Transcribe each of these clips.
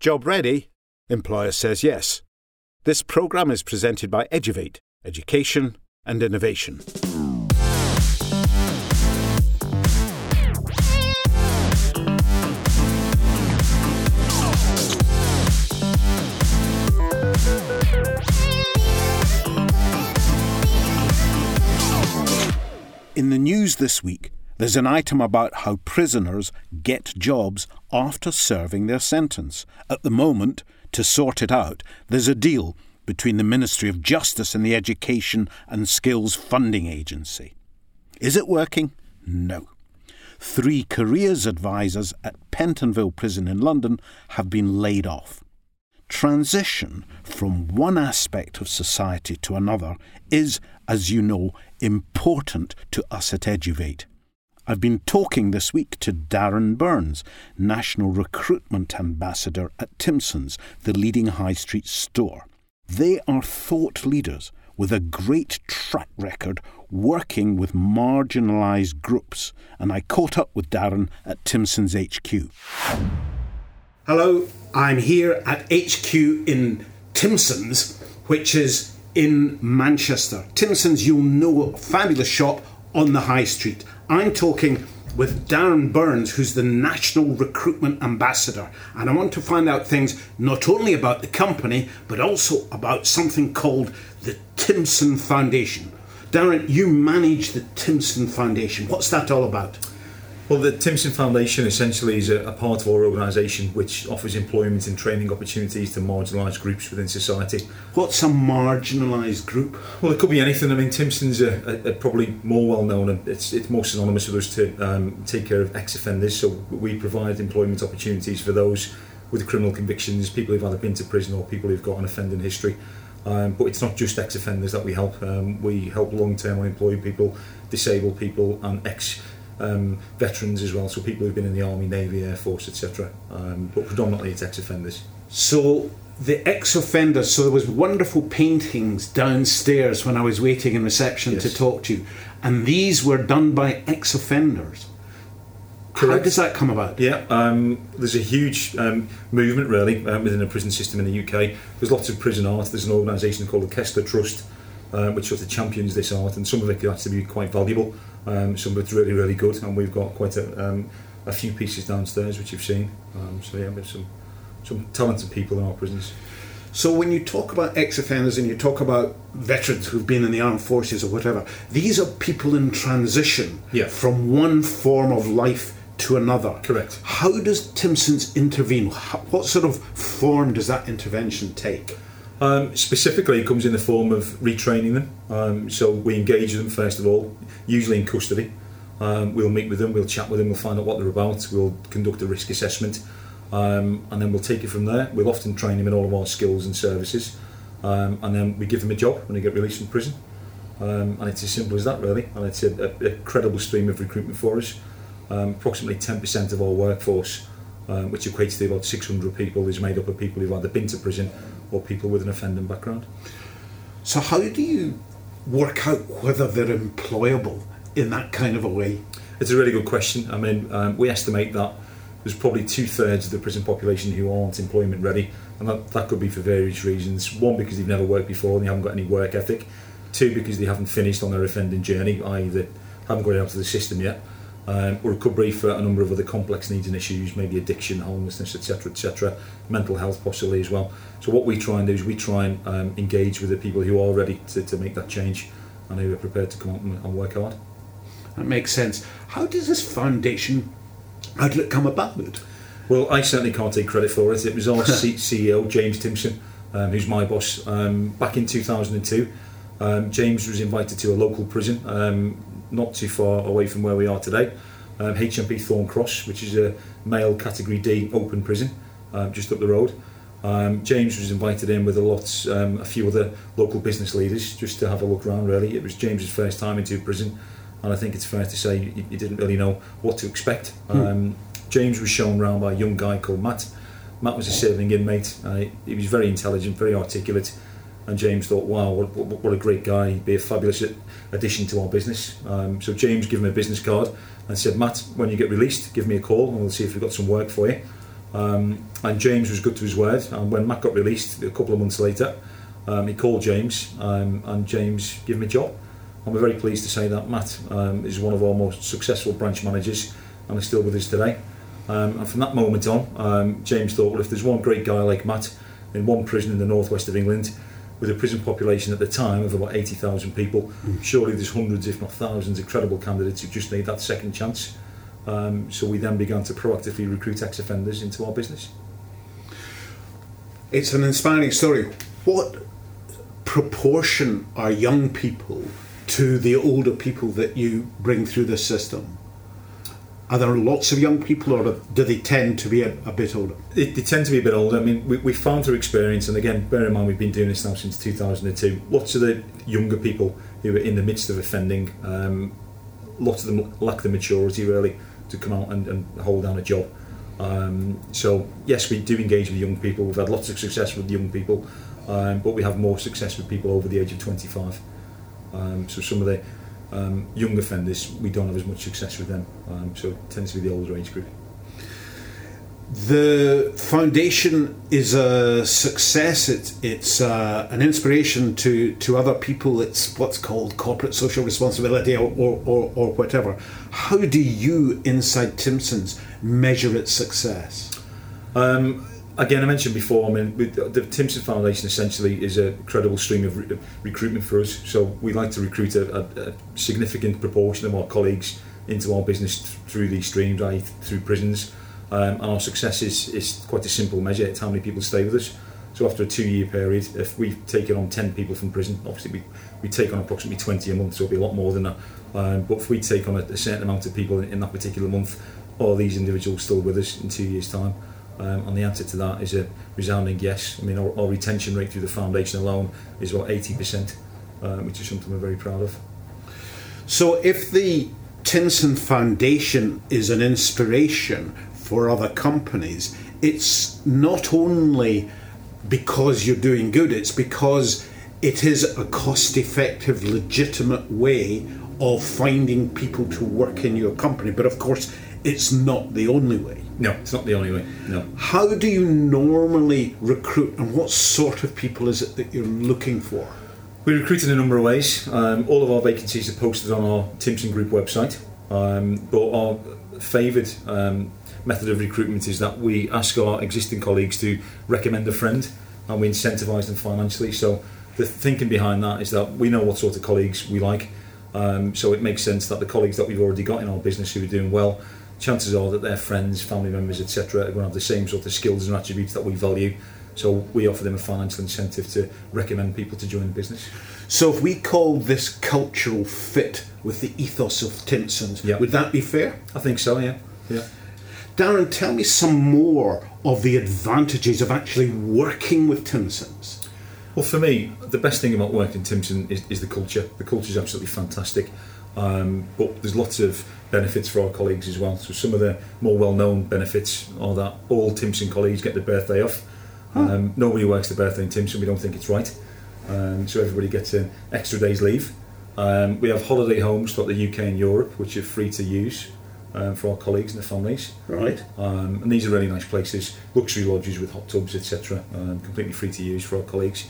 Job ready? Employer says yes. This programme is presented by Eduvate, Education and Innovation. In the news this week, there's an item about how prisoners get jobs after serving their sentence. At the moment, to sort it out, there's a deal between the Ministry of Justice and the Education and Skills Funding Agency. Is it working? No. Three careers advisors at Pentonville Prison in London have been laid off. Transition from one aspect of society to another is, as you know, important to us at Eduvate. I've been talking this week to Darren Burns, National Recruitment Ambassador at Timpson's, the leading high street store. They are thought leaders with a great track record working with marginalised groups, and I caught up with Darren at Timpson's HQ. Hello, I'm here at HQ in Timpson's, which is in Manchester. Timpson's, you'll know, fabulous shop on the high street. I'm talking with Darren Burns, who's the National Recruitment Ambassador. And I want to find out things not only about the company, but also about something called the Timpson Foundation. Darren, you manage the Timpson Foundation. What's that all about? Well, the Timpson Foundation essentially is a, a part of our organisation which offers employment and training opportunities to marginalised groups within society. What's a marginalised group? Well, it could be anything. I mean, Timpson's are, are, are probably more well known and it's, it's more synonymous with us to um, take care of ex offenders. So we provide employment opportunities for those with criminal convictions, people who've either been to prison or people who've got an offending history. Um, but it's not just ex offenders that we help. Um, we help long term unemployed people, disabled people, and ex um, veterans as well, so people who've been in the Army, Navy, Air Force, etc. Um, but predominantly it's ex-offenders. So the ex-offenders, so there was wonderful paintings downstairs when I was waiting in reception Yes. to talk to you, and these were done by ex-offenders. How does that come about? Yeah, um, there's a huge um, movement really um, within the prison system in the UK. There's lots of prison art. There's an organisation called the Koestler Trust, um, which sort of champions this art, and some of it can actually be quite valuable. Um, some of it's really, really good, and we've got quite a, um, a few pieces downstairs which you've seen. Um, so yeah, there's some some talented people in our prisons. So when you talk about ex-offenders and you talk about veterans who've been in the armed forces or whatever, these are people in transition Yeah. from one form of life to another. Correct. How does Timpson's intervene? What sort of form does that intervention take? Um, specifically, it comes in the form of retraining them. Um, so we engage them first of all, usually in custody. Um, we'll meet with them, we'll chat with them, we'll find out what they're about, we'll conduct a risk assessment, um, and then we'll take it from there. We'll often train them in all of our skills and services, um, and then we give them a job when they get released from prison. Um, and it's as simple as that, really. And it's a, a, a credible stream of recruitment for us. Um, approximately 10% of our workforce, um, which equates to about 600 people, is made up of people who've either been to prison or people with an offending background. So how do you work out whether they're employable in that kind of a way? It's a really good question. I mean, um, we estimate that there's probably two thirds of the prison population who aren't employment ready, and that, that could be for various reasons. One, because they've never worked before and they haven't got any work ethic. Two, because they haven't finished on their offending journey, i.e., they haven't got out of the system yet. Um, or it could be for a number of other complex needs and issues, maybe addiction, homelessness, etc., etc., mental health possibly as well. So what we try and do is we try and um, engage with the people who are ready to, to make that change and who are prepared to come out and, and work hard. That makes sense. How does this foundation, it come about? Well, I certainly can't take credit for it. It was our C- CEO, James Timpson, um, who's my boss, um, back in 2002. Um, James was invited to a local prison, um, not too far away from where we are today, um, HMP Thorn Cross, which is a male Category D open prison, um, just up the road. Um, James was invited in with a lot, um, a few other local business leaders, just to have a look around. Really, it was James's first time into prison, and I think it's fair to say he, he didn't really know what to expect. Um, James was shown around by a young guy called Matt. Matt was a serving inmate. Uh, he was very intelligent, very articulate, and James thought, "Wow, what, what, what a great guy! He'd be a fabulous addition to our business." Um, so James gave him a business card and said, "Matt, when you get released, give me a call, and we'll see if we've got some work for you." Um, and James was good to his word. And when Matt got released a couple of months later, um, he called James, um, and James gave him a job. And we're very pleased to say that Matt um, is one of our most successful branch managers and is still with us today. Um, and from that moment on, James thought, well, if there's one great guy like Matt in one prison in the northwest of England, with a prison population at the time of about 80,000 people, mm. surely there's hundreds, if not thousands, of credible candidates who just need that second chance. Um, so we then began to proactively recruit ex-offenders into our business. It's an inspiring story. What proportion are young people to the older people that you bring through the system? Are there lots of young people, or do they tend to be a, a bit older? They, they, tend to be a bit older. I mean, we, we found through experience, and again, bear in mind we've been doing this now since 2002. Lots of the younger people who are in the midst of offending, um, lots of them lack the maturity really to come out and, and hold down a job. Um, so yes, we do engage with young people. We've had lots of success with young people, um, but we have more success with people over the age of 25. Um, so some of the um, young offenders, we don't have as much success with them, um, so it tends to be the older age group. The foundation is a success. It's, it's uh, an inspiration to, to other people. It's what's called corporate social responsibility or, or, or, or whatever. How do you, inside Timpson's, measure its success? Um, again, I mentioned before, I mean, the Timpson Foundation essentially is a credible stream of re- recruitment for us. So we like to recruit a, a, a, significant proportion of our colleagues into our business th- through these streams, i.e. through prisons. Um, and our success is, is quite a simple measure. It's how many people stay with us. So after a two-year period, if we've taken on 10 people from prison, obviously we, we take on approximately 20 a month, so it'll be a lot more than that. Um, but if we take on a, a certain amount of people in, in that particular month, are these individuals still with us in two years' time? Um, and the answer to that is a resounding yes. I mean, our, our retention rate through the foundation alone is about 80%, um, which is something we're very proud of. So, if the Timpson Foundation is an inspiration for other companies, it's not only because you're doing good, it's because it is a cost effective, legitimate way of finding people to work in your company. But of course, it's not the only way. No, it's not the only way. No. How do you normally recruit, and what sort of people is it that you're looking for? We recruit in a number of ways. Um, all of our vacancies are posted on our Timpson Group website. Um, but our favoured um, method of recruitment is that we ask our existing colleagues to recommend a friend and we incentivise them financially. So the thinking behind that is that we know what sort of colleagues we like. Um, so it makes sense that the colleagues that we've already got in our business who are doing well chances are that their friends, family members, etc., are going to have the same sort of skills and attributes that we value. So we offer them a financial incentive to recommend people to join the business. So if we call this cultural fit with the ethos of Timpson's, yeah. would that be fair? I think so. Yeah. Yeah. Darren, tell me some more of the advantages of actually working with Timpson's. Well, for me, the best thing about working in Timpson is, is the culture. The culture is absolutely fantastic. Um, but there's lots of benefits for our colleagues as well. So some of the more well-known benefits are that all Timpson colleagues get the birthday off. Huh. Um, nobody works the birthday in Timpson. We don't think it's right. Um, so everybody gets an extra day's leave. Um, we have holiday homes throughout the UK and Europe, which are free to use um, for our colleagues and their families. Right. Um, and these are really nice places, luxury lodges with hot tubs, etc. Um, completely free to use for our colleagues.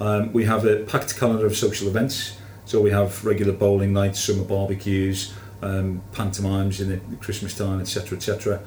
Um, we have a packed calendar of social events. So we have regular bowling nights, summer barbecues, um, pantomimes in the Christmas time, etc., etc.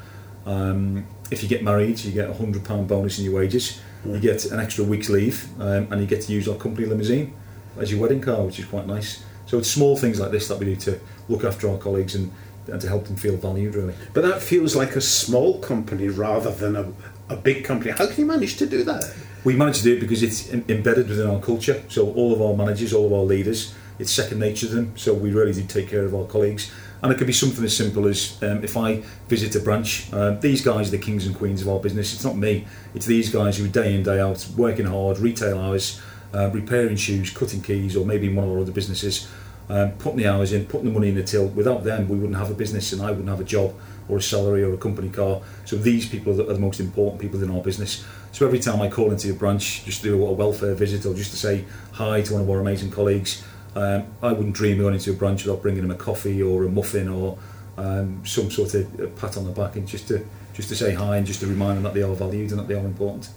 Um, if you get married, you get a hundred pound bonus in your wages. You get an extra week's leave, um, and you get to use our company limousine as your wedding car, which is quite nice. So it's small things like this that we do to look after our colleagues and, and to help them feel valued, really. But that feels like a small company rather than a, a big company. How can you manage to do that? We manage to do it because it's embedded within our culture. So all of our managers, all of our leaders, it's second nature to them. So we really do take care of our colleagues. And it could be something as simple as um, if I visit a branch, uh, these guys are the kings and queens of our business. It's not me, it's these guys who are day in, day out, working hard, retail hours, uh, repairing shoes, cutting keys, or maybe in one of our other businesses, um, putting the hours in, putting the money in the till. Without them, we wouldn't have a business and I wouldn't have a job or a salary or a company car. So these people are the, most important people in our business. So every time I call into a branch, just to do a welfare visit or just to say hi to one of our amazing colleagues, um, I wouldn't dream of going into a branch without bringing them a coffee or a muffin or um, some sort of pat on the back and just to just to say hi and just to remind them that they are valued and that they are important.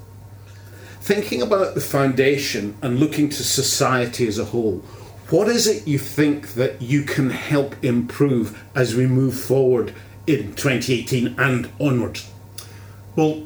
Thinking about the foundation and looking to society as a whole, what is it you think that you can help improve as we move forward in 2018 and onwards? Well,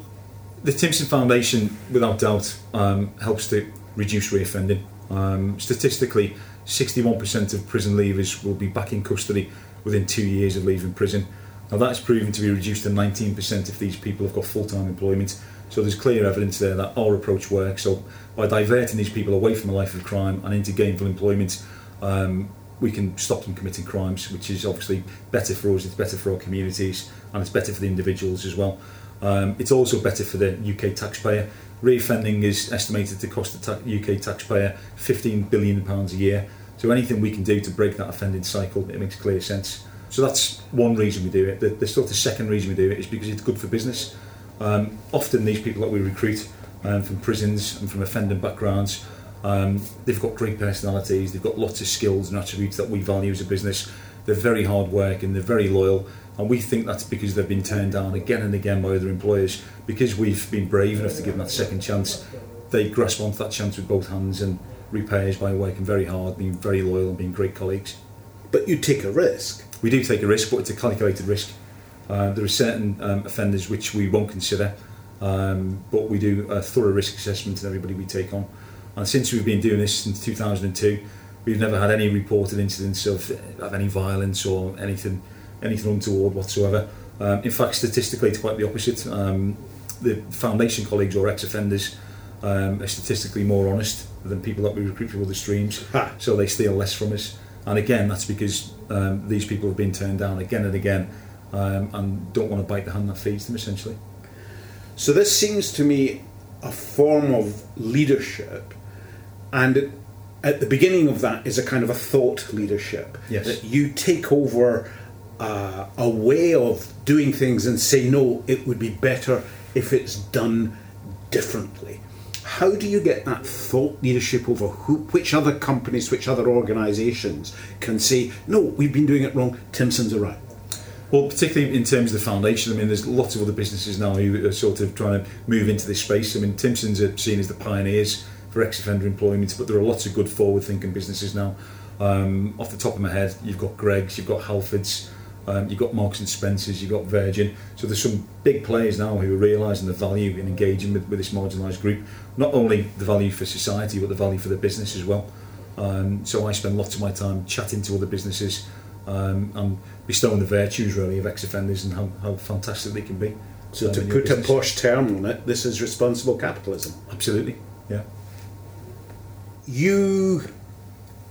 the Timpson Foundation, without doubt, um, helps to reduce reoffending. Um, statistically, 61% of prison leavers will be back in custody within two years of leaving prison. Now that's proven to be reduced to 19% if these people have got full-time employment. So there's clear evidence there that our approach works. So by diverting these people away from a life of crime and into gainful employment, um, we can stop them committing crimes, which is obviously better for us, it's better for our communities, and it's better for the individuals as well. Um, it's also better for the UK taxpayer. Reoffending is estimated to cost the ta- UK taxpayer £15 billion a year. So anything we can do to break that offending cycle, it makes clear sense. So that's one reason we do it. The, the sort of second reason we do it is because it's good for business. Um, often these people that we recruit um, from prisons and from offending backgrounds, um, they've got great personalities, they've got lots of skills and attributes that we value as a business. They're very hard working, they're very loyal, and we think that's because they've been turned down again and again by other employers. Because we've been brave enough to give them that second chance, they grasp onto that chance with both hands and repay us by working very hard, being very loyal, and being great colleagues. But you take a risk. We do take a risk, but it's a calculated risk. Uh, there are certain um, offenders which we won't consider, um, but we do a thorough risk assessment in everybody we take on. And since we've been doing this since 2002, we've never had any reported incidents of, of any violence or anything anything untoward whatsoever. Um, in fact, statistically, it's quite the opposite. Um, the foundation colleagues or ex-offenders um, are statistically more honest than people that we recruit from other streams, Ha. so they steal less from us. And again, that's because um, these people have been turned down again and again um, and don't want to bite the hand that feeds them, essentially. So this seems to me a form of leadership, and at the beginning of that is a kind of a thought leadership. Yes. That you take over uh, a way of doing things and say, no, it would be better if it's done differently. How do you get that thought leadership over who, which other companies, which other organisations can say, no, we've been doing it wrong, Timpson's are right? Well, particularly in terms of the foundation, I mean, there's lots of other businesses now who are sort of trying to move into this space. I mean, Timpson's are seen as the pioneers for ex-offender employment, but there are lots of good forward-thinking businesses now. Um, off the top of my head, you've got Greggs, you've got Halfords, um, you've got Marks and Spencers, you've got Virgin. So there's some big players now who are realising the value in engaging with, with this marginalised group. Not only the value for society, but the value for the business as well. Um, so I spend lots of my time chatting to other businesses um, and bestowing the virtues really of ex-offenders and how, how fantastic they can be. So um, to put a posh term on it, this is responsible capitalism. Absolutely, yeah. You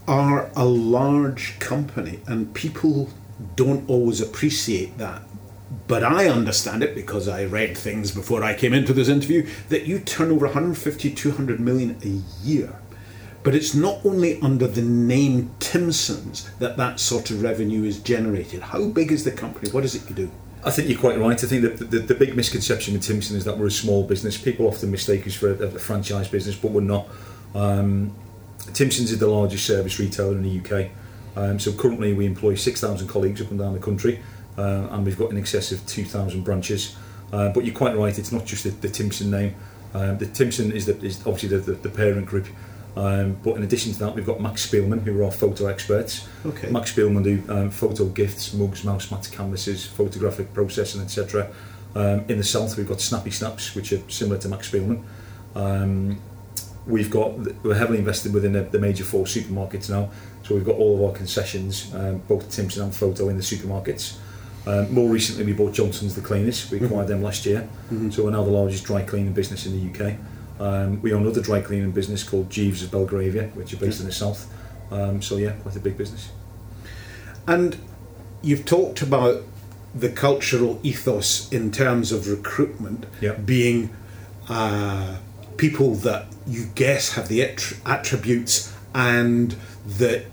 are a large company, and people don't always appreciate that. But I understand it because I read things before I came into this interview that you turn over 150, 200 million a year. But it's not only under the name Timpsons that that sort of revenue is generated. How big is the company? What is it you do? I think you're quite right. I think that the, the, the big misconception with Timpson is that we're a small business. People often mistake us for a, a franchise business, but we're not. Um, Timpson's is the largest service retailer in the UK. Um, so currently we employ 6,000 colleagues up and down the country, uh, and we've got in excess of 2,000 branches. Uh, but you're quite right, it's not just the, the Timpson name. Um, the Timpson is, the, is obviously the, the, the parent group. Um, but in addition to that, we've got Max Spielman, who are our photo experts. Okay. Max Spielman do um, photo gifts, mugs, mouse mats, canvases, photographic processing, etc. Um, in the south, we've got Snappy Snaps, which are similar to Max Spielman. Um, we've got we're heavily invested within the, the major four supermarkets now, so we've got all of our concessions, um, both Timpson and Photo, in the supermarkets. Um, more recently, we bought Johnson's the Cleaners. We acquired them last year, so we're now the largest dry cleaning business in the UK. Um, we own another dry cleaning business called Jeeves of Belgravia, which are based in the south. Um, so yeah, quite a big business. And you've talked about the cultural ethos in terms of recruitment Yeah. being uh, people that you guess have the attr- attributes and the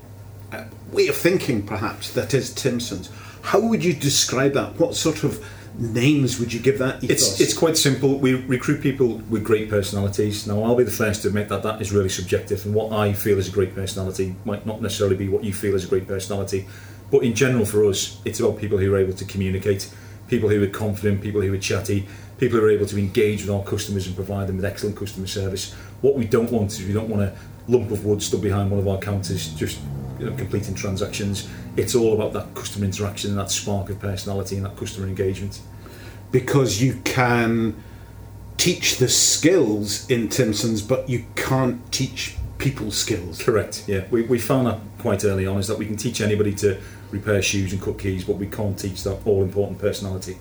uh, way of thinking, perhaps, that is Timpson's. How would you describe that? What sort of names would you give that ethos? It's it's quite simple. We recruit people with great personalities. Now, I'll be the first to admit that that is really subjective, and what I feel is a great personality might not necessarily be what you feel is a great personality. But in general, for us, it's about people who are able to communicate, people who are confident, people who are chatty, people who are able to engage with our customers and provide them with excellent customer service. What we don't want is we don't want a lump of wood stood behind one of our counters just you know, completing transactions. It's all about that customer interaction and that spark of personality and that customer engagement. Because you can teach the skills in Timpson's, but you can't teach people skills. Correct. Yeah, we, we found that quite early on is that we can teach anybody to repair shoes and cut keys, but we can't teach that all important personality.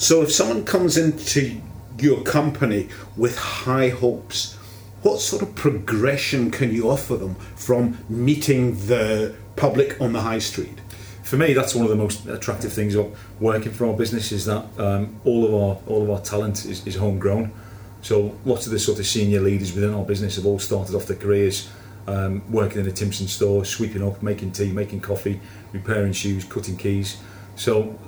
So if someone comes into your company with high hopes, what sort of progression can you offer them from meeting the public on the high street? For me, that's one of the most attractive things of working for our business is that um, all of our all of our talent is, is homegrown. So lots of the sort of senior leaders within our business have all started off their careers um, working in a Timpson store, sweeping up, making tea, making coffee, repairing shoes, cutting keys. So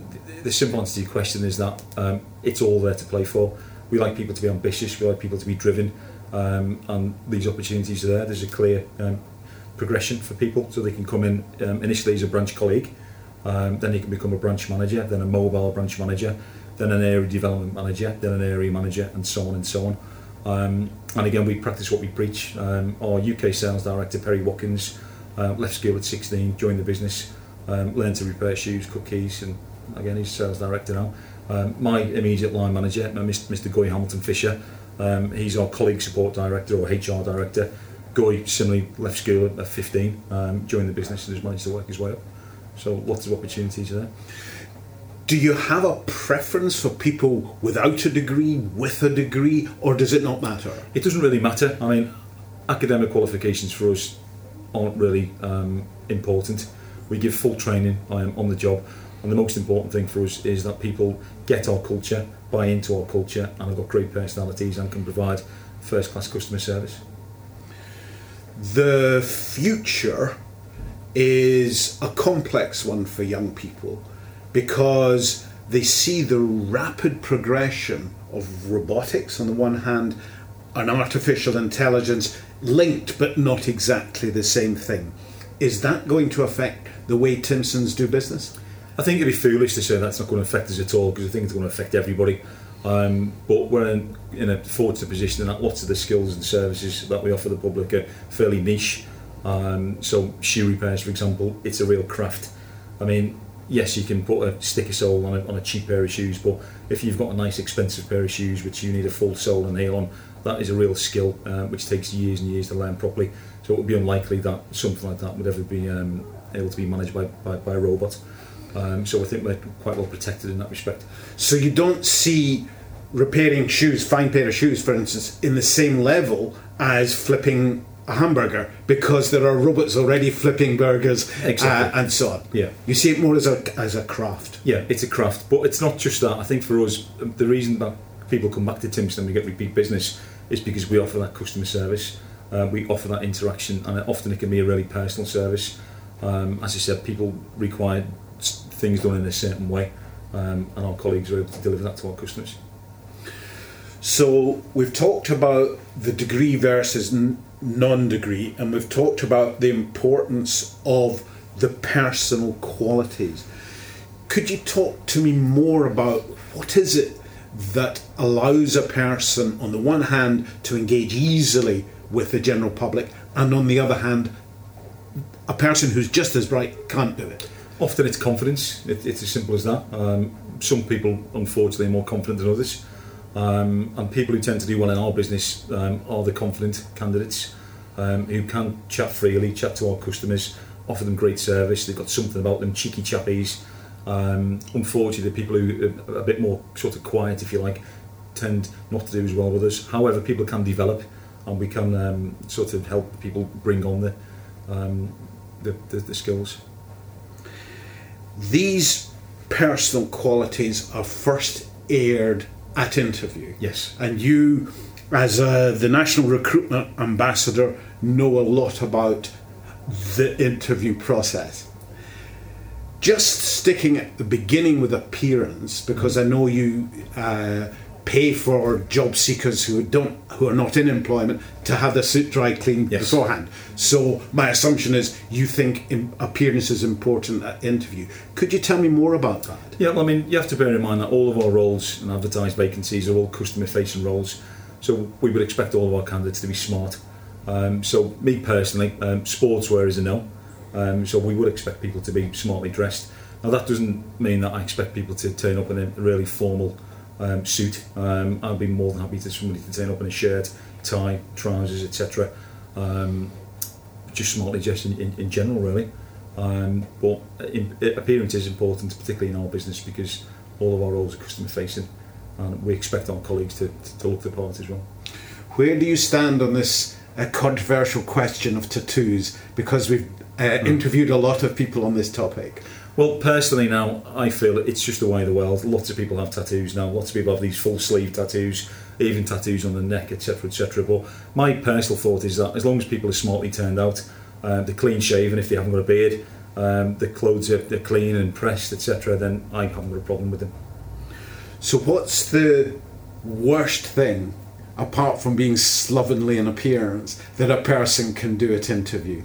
the simple answer to your question is that um, it's all there to play for. We like people to be ambitious, we like people to be driven, um, and these opportunities are there. There's a clear um, progression for people, so they can come in um, initially as a branch colleague, um, then they can become a branch manager, then a mobile branch manager, then an area development manager, then an area manager, and so on and so on. Um, and again, we practice what we preach. Our UK sales director, Perry Watkins, uh, left school at 16, joined the business, learned to repair shoes, cut keys, and again, he's sales director now. Um, my immediate line manager, uh, Mr. Guy Hamilton Fisher, um, he's our colleague support director or HR director. Guy similarly left school at 15, um, joined the business and has managed to work his way up. So lots of opportunities there. Do you have a preference for people without a degree, with a degree, or does it not matter? It doesn't really matter. I mean, academic qualifications for us aren't really um, important. We give full training um, on the job, and the most important thing for us is that people get our culture, buy into our culture, and have got great personalities and can provide first class customer service. The future is a complex one for young people because they see the rapid progression of robotics on the one hand and artificial intelligence linked but not exactly the same thing. Is that going to affect the way Timpsons do business? I think it'd be foolish to say that's not going to affect us at all because I think it's going to affect everybody. Um, but we're in, in a fortunate position that lots of the skills and services that we offer the public are fairly niche. Um, so shoe repairs, for example, it's a real craft. I mean, yes, you can put a sticker sole on a, on a cheap pair of shoes, but if you've got a nice expensive pair of shoes which you need a full sole and heel on, that is a real skill uh, which takes years and years to learn properly. So it would be unlikely that something like that would ever be um, able to be managed by, by, by a robot. Um, so I think we're quite well protected in that respect. So you don't see repairing shoes, fine pair of shoes, for instance, in the same level as flipping a hamburger because there are robots already flipping burgers exactly. uh, and so on. Yeah, you see it more as a as a craft. Yeah, it's a craft, but it's not just that. I think for us, the reason that people come back to Timpson and we get repeat business is because we offer that customer service. Uh, we offer that interaction, and often it can be a really personal service. Um, as I said, people require things done in a certain way, um, and our colleagues are able to deliver that to our customers. So we've talked about the degree versus non-degree, and we've talked about the importance of the personal qualities. Could you talk to me more about what is it that allows a person, on the one hand, to engage easily with the general public, and on the other hand, a person who's just as bright can't do it? Often it's confidence. It, it's as simple as that. Um, some people, unfortunately, are more confident than others. Um, and people who tend to do well in our business um, are the confident candidates um, who can chat freely, chat to our customers, offer them great service. They've got something about them, cheeky chappies. Um, unfortunately, the people who are a bit more sort of quiet, if you like, tend not to do as well with us. However, people can develop, and we can um, sort of help people bring on the, um, the, the, the skills. These personal qualities are first aired at interview. Yes. And you, as uh, the National Recruitment Ambassador, know a lot about the interview process. Just sticking at the beginning with appearance, because I know you uh, pay for job seekers who don't who are not in employment to have their suit dry cleaned Yes. beforehand. So my assumption is you think appearance is important at interview. Could you tell me more about that? Yeah, well, I mean, you have to bear in mind that all of our roles and advertised vacancies are all customer-facing roles. So we would expect all of our candidates to be smart. Um, so me personally, um, sportswear is a no. Um, so we would expect people to be smartly dressed. Now that doesn't mean that I expect people to turn up in a really formal um, suit. Um, I'd be more than happy to somebody to turn up in a shirt, tie, trousers, etc. Um, just smartly dressed in, in, in general, really. Um, but in, appearance is important, particularly in our business, because all of our roles are customer facing, and we expect our colleagues to, to, to look the part as well. Where do you stand on this uh, controversial question of tattoos? Because we've uh, interviewed a lot of people on this topic. Well, personally, now I feel it's just the way of the world. Lots of people have tattoos now. Lots of people have these full sleeve tattoos, even tattoos on the neck, etc., etc. But my personal thought is that as long as people are smartly turned out, um, they're clean shaven if they haven't got a beard, um, the clothes are they're clean and pressed, etc., then I haven't got a problem with them. So, what's the worst thing, apart from being slovenly in appearance, that a person can do at an interview?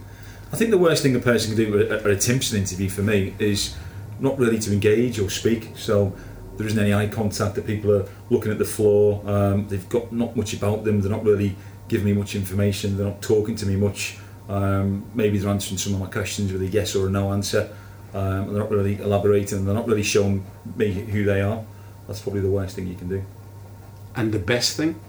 I think the worst thing a person can do at at a Timpson interview for me is not really to engage or speak. So there isn't any eye contact. That people are looking at the floor. Um, they've got not much about them. They're not really giving me much information. They're not talking to me much. Um, maybe they're answering some of my questions with a yes or a no answer. Um, they're not really elaborating. They're not really showing me who they are. That's probably the worst thing you can do. And the best thing?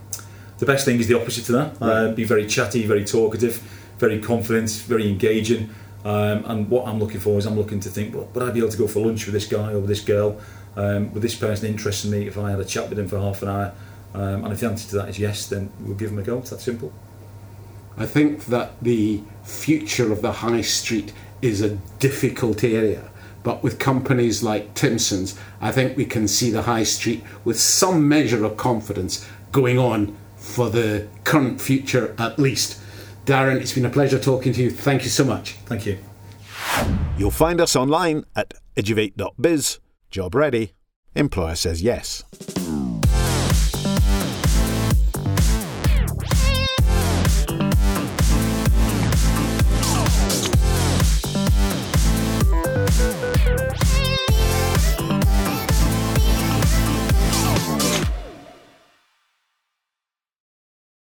The best thing is the opposite to that. Uh, be very chatty, very talkative, very confident, very engaging. Um, and what I'm looking for is I'm looking to think, well, would I be able to go for lunch with this guy or with this girl? Um, would this person interest in me if I had a chat with him for half an hour? Um, and if the answer to that is yes, then we'll give him a go. It's that simple. I think that the future of the high street is a difficult area. But with companies like Timpson's, I think we can see the high street with some measure of confidence going on for the current future at least. Darren, it's been a pleasure talking to you. Thank you so much. Thank you. You'll find us online at eduvate.biz. Job ready. Employer says yes.